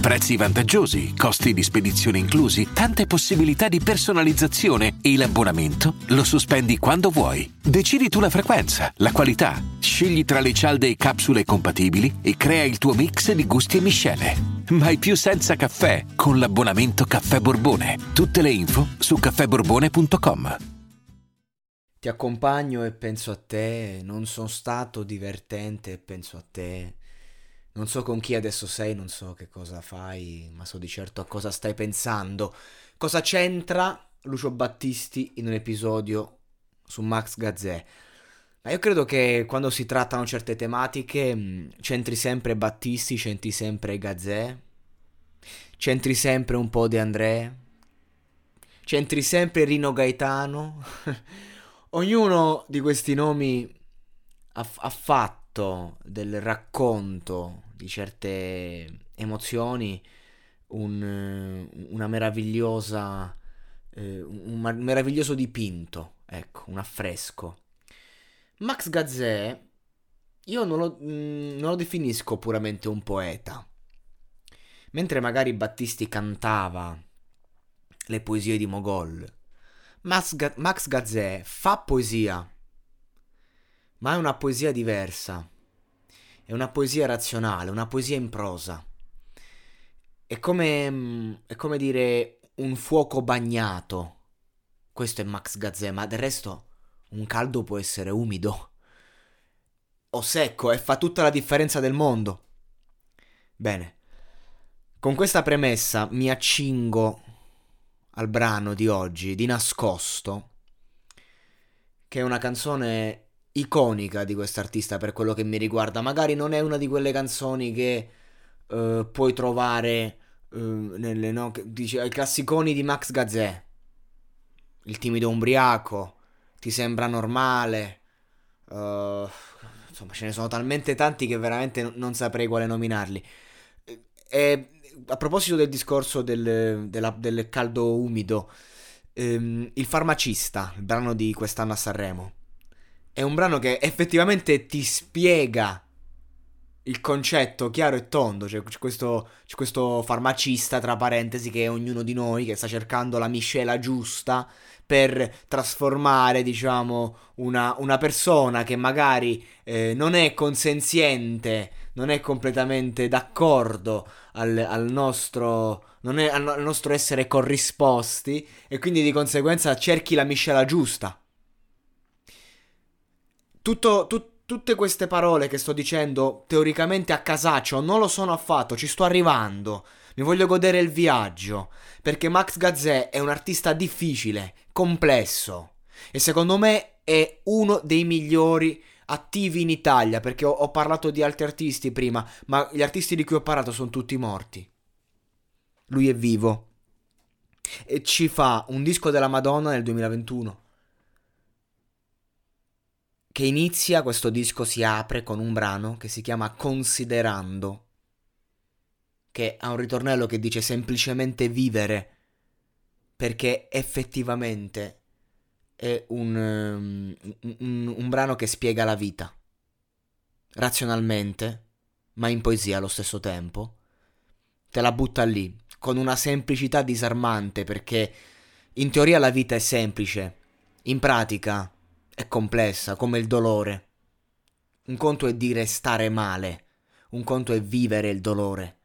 Prezzi vantaggiosi, costi di spedizione inclusi, tante possibilità di personalizzazione e l'abbonamento lo sospendi quando vuoi. Decidi tu la frequenza, la qualità, scegli tra le cialde e capsule compatibili e crea il tuo mix di gusti e miscele. Mai più senza caffè con l'abbonamento Caffè Borbone. Tutte le info su caffèborbone.com. Ti accompagno e penso a te, non sono stato divertente e penso a te. Non so con chi adesso sei, non so che cosa fai, ma so di certo a cosa stai pensando. Cosa c'entra Lucio Battisti in un episodio su Max Gazzè? Ma io credo che quando si trattano certe tematiche mm, c'entri sempre Battisti, c'entri sempre Gazzè, c'entri sempre un po' De André, c'entri sempre Rino Gaetano. Ognuno di questi nomi ha, ha, fatto del racconto di certe emozioni un, una meravigliosa, eh, un meraviglioso dipinto, ecco, un affresco. Max Gazzè, io non lo, mm, non lo definisco puramente un poeta. Mentre magari Battisti cantava le poesie di Mogol, Max, Ga- Max Gazzè fa poesia, ma è una poesia diversa. È una poesia razionale, una poesia in prosa. È come, è come dire un fuoco bagnato. Questo è Max Gazzè, ma del resto un caldo può essere umido o secco e fa tutta la differenza del mondo. Bene, con questa premessa mi accingo al brano di oggi, di nascosto, che è una canzone iconica di quest'artista per quello che mi riguarda. Magari non è una di quelle canzoni che uh, puoi trovare uh, nelle no, dice, ai classiconi di Max Gazzè. Il timido umbriaco, ti sembra normale. Uh, insomma, ce ne sono talmente tanti che veramente non saprei quale nominarli. E a proposito del discorso del, della, del caldo umido, ehm, Il farmacista, il brano di quest'anno a Sanremo, è un brano che effettivamente ti spiega il concetto chiaro e tondo. Cioè, c'è questo, c'è questo farmacista, tra parentesi, che è ognuno di noi, che sta cercando la miscela giusta per trasformare, diciamo, una, una persona che magari eh, non è consenziente, non è completamente d'accordo al, al nostro non è al, al nostro essere corrisposti e quindi di conseguenza cerchi la miscela giusta. Tutto, tu, tutte queste parole che sto dicendo teoricamente a casaccio non lo sono affatto, ci sto arrivando. Mi voglio godere il viaggio, perché Max Gazzè è un artista difficile, complesso e secondo me è uno dei migliori attivi in Italia, perché ho, ho parlato di altri artisti prima, ma gli artisti di cui ho parlato sono tutti morti. Lui è vivo e ci fa un disco della Madonna nel 2021 che inizia, questo disco si apre con un brano che si chiama Considerando, che ha un ritornello che dice semplicemente vivere, perché effettivamente è un, um, un, un brano che spiega la vita, razionalmente, ma in poesia allo stesso tempo, te la butta lì, con una semplicità disarmante, perché in teoria la vita è semplice, in pratica è complessa come il dolore. Un conto è dire stare male, un conto è vivere il dolore.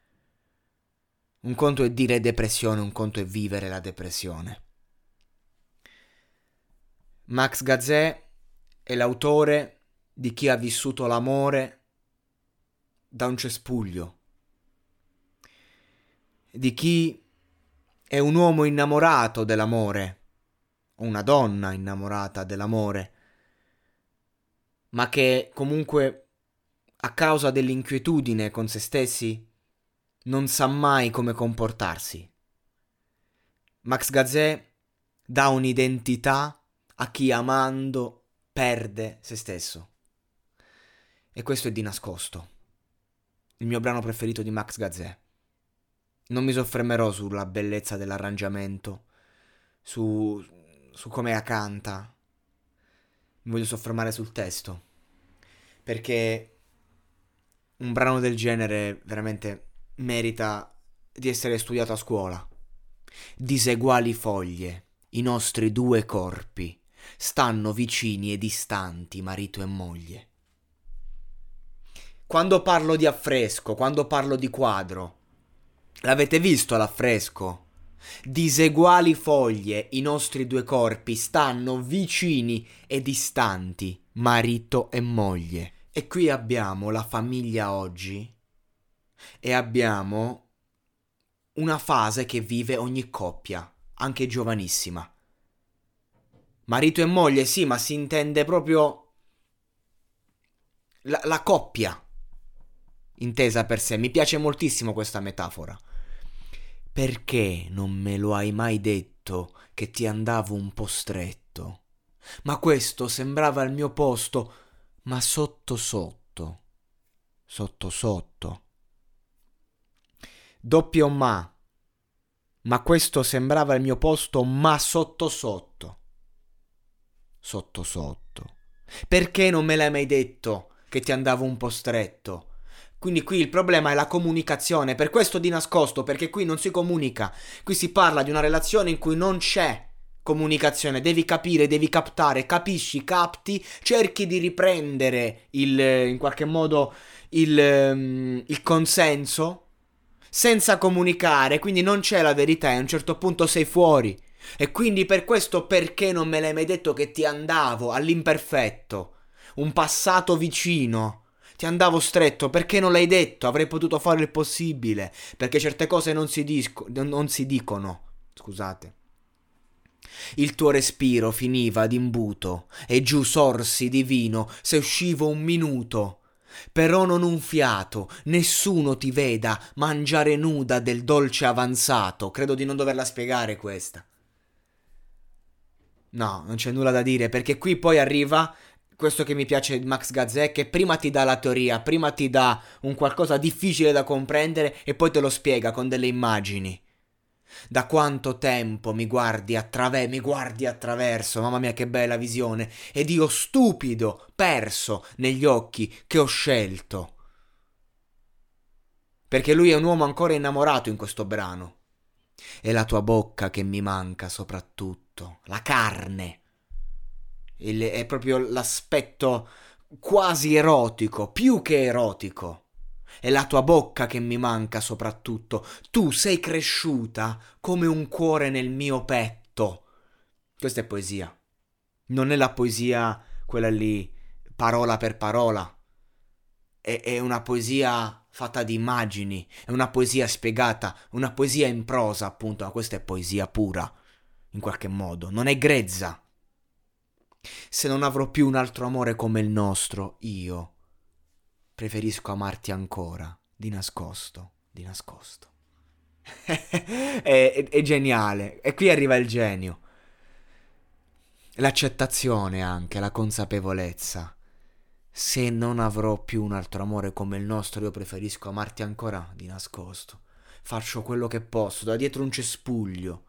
Un conto è dire depressione, un conto è vivere la depressione. Max Gazzè è l'autore di chi ha vissuto l'amore da un cespuglio, di chi è un uomo innamorato dell'amore, una donna innamorata dell'amore, ma che comunque a causa dell'inquietudine con se stessi non sa mai come comportarsi. Max Gazzè dà un'identità a chi amando perde se stesso. E questo è di nascosto. Il mio brano preferito di Max Gazzè. Non mi soffermerò sulla bellezza dell'arrangiamento, su, su come canta. Mi voglio soffermare sul testo. Perché un brano del genere veramente merita di essere studiato a scuola. Diseguali foglie, i nostri due corpi, stanno vicini e distanti marito e moglie. Quando parlo di affresco, quando parlo di quadro, l'avete visto l'affresco? Diseguali foglie, i nostri due corpi stanno vicini e distanti, marito e moglie. E qui abbiamo la famiglia oggi e abbiamo una fase che vive ogni coppia, anche giovanissima. Marito e moglie, sì, ma si intende proprio la, la coppia intesa per sé. Mi piace moltissimo questa metafora. Perché non me lo hai mai detto che ti andavo un po' stretto? Ma questo sembrava il mio posto, ma sotto sotto, sotto sotto. Doppio ma. Ma questo sembrava il mio posto, ma sotto sotto. Sotto sotto. Perché non me l'hai mai detto che ti andavo un po' stretto? Quindi qui il problema è la comunicazione, per questo di nascosto, perché qui non si comunica, qui si parla di una relazione in cui non c'è comunicazione, devi capire, devi captare, capisci, capti, cerchi di riprendere il, in qualche modo il, ehm, il consenso senza comunicare, quindi non c'è la verità e a un certo punto sei fuori. E quindi per questo perché non me l'hai mai detto che ti andavo all'imperfetto, un passato vicino? Ti andavo stretto, perché non l'hai detto? Avrei potuto fare il possibile, perché certe cose non si, disco, non si dicono. Scusate. Il tuo respiro finiva d'imbuto, e giù sorsi di vino se uscivo un minuto. Però non un fiato, nessuno ti veda mangiare nuda del dolce avanzato. Credo di non doverla spiegare questa. No, non c'è nulla da dire, perché qui poi arriva questo che mi piace di Max Gazzè, che prima ti dà la teoria, prima ti dà un qualcosa difficile da comprendere e poi te lo spiega con delle immagini. Da quanto tempo mi guardi, attraver- mi guardi attraverso, mamma mia che bella visione, ed io stupido, perso negli occhi che ho scelto. Perché lui è un uomo ancora innamorato in questo brano. E la tua bocca che mi manca soprattutto, la carne il, è proprio l'aspetto quasi erotico, più che erotico. È la tua bocca che mi manca soprattutto. Tu sei cresciuta come un cuore nel mio petto. Questa è poesia. Non è la poesia quella lì, parola per parola. È, è una poesia fatta di immagini, è una poesia spiegata, una poesia in prosa, appunto, ma questa è poesia pura, in qualche modo. Non è grezza, se non avrò più un altro amore come il nostro, io preferisco amarti ancora, di nascosto, di nascosto. è, è, è geniale. E qui arriva il genio. L'accettazione anche, la consapevolezza. Se non avrò più un altro amore come il nostro, io preferisco amarti ancora di nascosto. Faccio quello che posso, da dietro un cespuglio.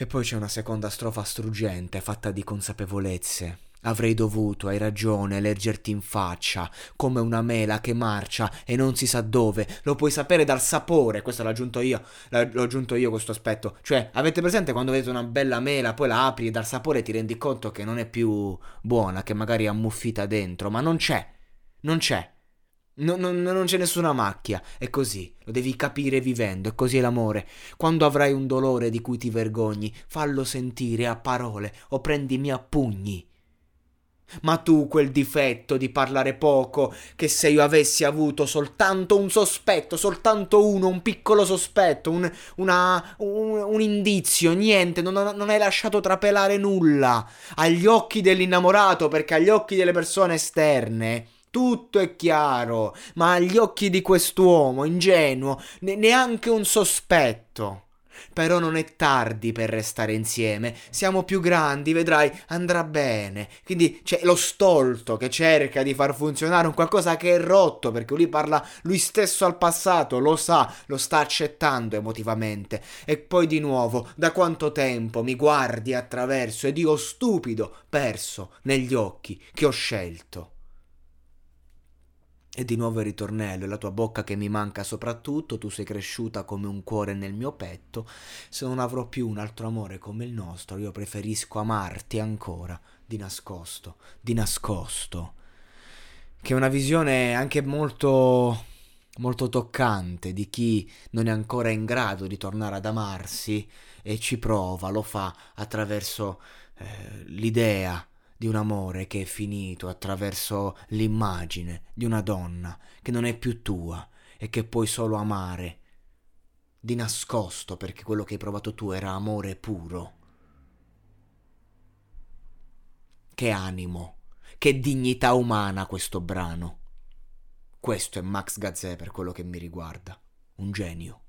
E poi c'è una seconda strofa struggente, fatta di consapevolezze. Avrei dovuto, hai ragione, leggerti in faccia, come una mela che marcia e non si sa dove. Lo puoi sapere dal sapore, questo l'ho aggiunto io, l'ho aggiunto io questo aspetto. Cioè, avete presente quando vedete una bella mela, poi la apri e dal sapore ti rendi conto che non è più buona, che magari è ammuffita dentro, ma non c'è. Non c'è. No, no, non c'è nessuna macchia, è così, lo devi capire vivendo, è così l'amore. Quando avrai un dolore di cui ti vergogni, fallo sentire a parole o prendimi a pugni. Ma tu quel difetto di parlare poco, che se io avessi avuto soltanto un sospetto, soltanto uno, un piccolo sospetto, un, una, un, un indizio, niente, non, non hai lasciato trapelare nulla agli occhi dell'innamorato, perché agli occhi delle persone esterne tutto è chiaro, ma agli occhi di quest'uomo ingenuo ne- neanche un sospetto. Però non è tardi per restare insieme. Siamo più grandi, vedrai, andrà bene. Quindi c'è lo stolto che cerca di far funzionare un qualcosa che è rotto, perché lui parla lui stesso al passato, lo sa, lo sta accettando emotivamente. E poi di nuovo, da quanto tempo mi guardi attraverso ed io stupido, perso negli occhi che ho scelto. E di nuovo il ritornello, e la tua bocca che mi manca soprattutto, tu sei cresciuta come un cuore nel mio petto, se non avrò più un altro amore come il nostro, io preferisco amarti ancora, di nascosto, di nascosto. Che è una visione anche molto molto toccante di chi non è ancora in grado di tornare ad amarsi e ci prova, lo fa attraverso eh, l'idea di un amore che è finito attraverso l'immagine di una donna che non è più tua e che puoi solo amare di nascosto perché quello che hai provato tu era amore puro. Che animo, che dignità umana questo brano. Questo è Max Gazzè per quello che mi riguarda, un genio.